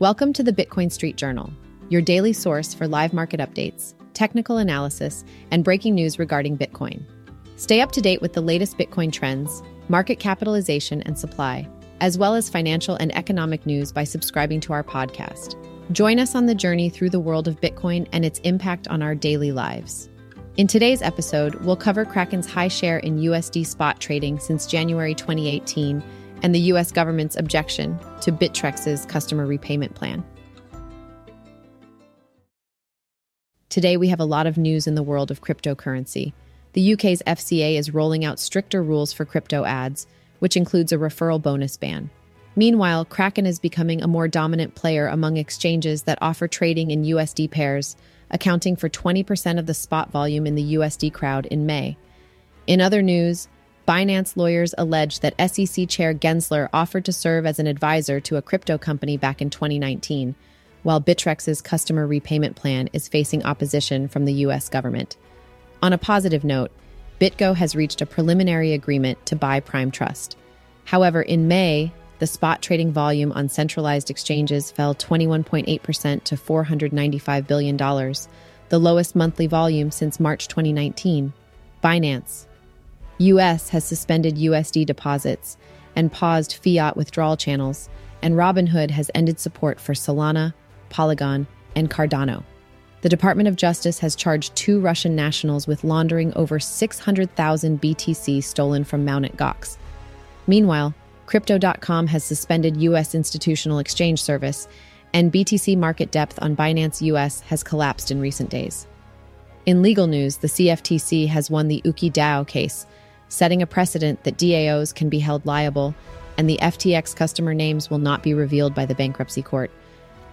Welcome to the Bitcoin Street Journal, your daily source for live market updates, technical analysis, and breaking news regarding Bitcoin. Stay up to date with the latest Bitcoin trends, market capitalization and supply, as well as financial and economic news by subscribing to our podcast. Join us on the journey through the world of Bitcoin and its impact on our daily lives. In today's episode, we'll cover Kraken's high share in USD spot trading since January 2018 and the US government's objection to Bittrex's customer repayment plan. Today, we have a lot of news in the world of cryptocurrency. The UK's FCA is rolling out stricter rules for crypto ads, which includes a referral bonus ban. Meanwhile, Kraken is becoming a more dominant player among exchanges that offer trading in USD pairs, accounting for 20% of the spot volume in the USD crowd in May. In other news, Binance lawyers allege that SEC Chair Gensler offered to serve as an advisor to a crypto company back in 2019, while Bittrex's customer repayment plan is facing opposition from the U.S. government. On a positive note, BitGo has reached a preliminary agreement to buy Prime Trust. However, in May, the spot trading volume on centralized exchanges fell 21.8% to $495 billion, the lowest monthly volume since March 2019. Binance, US has suspended USD deposits and paused fiat withdrawal channels, and Robinhood has ended support for Solana, Polygon, and Cardano. The Department of Justice has charged two Russian nationals with laundering over 600,000 BTC stolen from Mt. Gox. Meanwhile, Crypto.com has suspended U.S. institutional exchange service, and BTC market depth on Binance US has collapsed in recent days. In legal news, the CFTC has won the Ooki DAO case, setting a precedent that DAOs can be held liable and the FTX customer names will not be revealed by the bankruptcy court.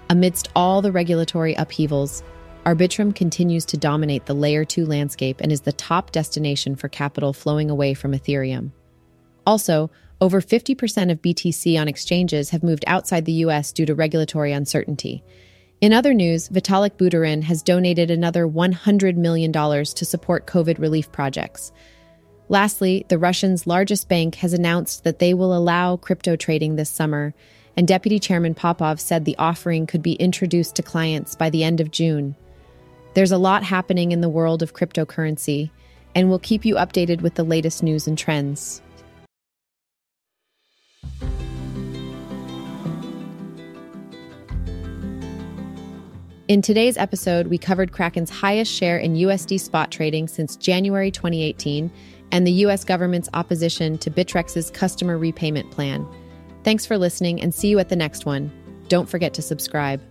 Amidst all the regulatory upheavals, Arbitrum continues to dominate the Layer 2 landscape and is the top destination for capital flowing away from Ethereum. Also, over 50% of BTC on exchanges have moved outside the US due to regulatory uncertainty. In other news, Vitalik Buterin has donated another $100 million to support COVID relief projects. Lastly, the Russians' largest bank has announced that they will allow crypto trading this summer, and Deputy Chairman Popov said the offering could be introduced to clients by the end of June. There's a lot happening in the world of cryptocurrency, and we'll keep you updated with the latest news and trends. In today's episode, we covered Kraken's highest share in USD spot trading since January 2018 and the U.S. government's opposition to Bittrex's customer repayment plan. Thanks for listening and see you at the next one. Don't forget to subscribe.